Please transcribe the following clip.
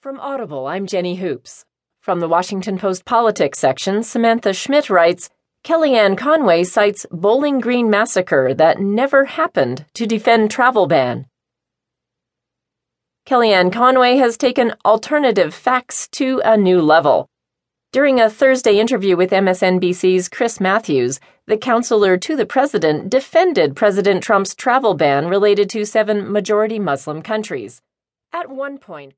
From Audible, I'm Jenny Hoops. From the Washington Post Politics section, Samantha Schmidt writes Kellyanne Conway cites Bowling Green massacre that never happened to defend travel ban. Kellyanne Conway has taken alternative facts to a new level. During a Thursday interview with MSNBC's Chris Matthews, the counselor to the president defended President Trump's travel ban related to seven majority Muslim countries. At one point,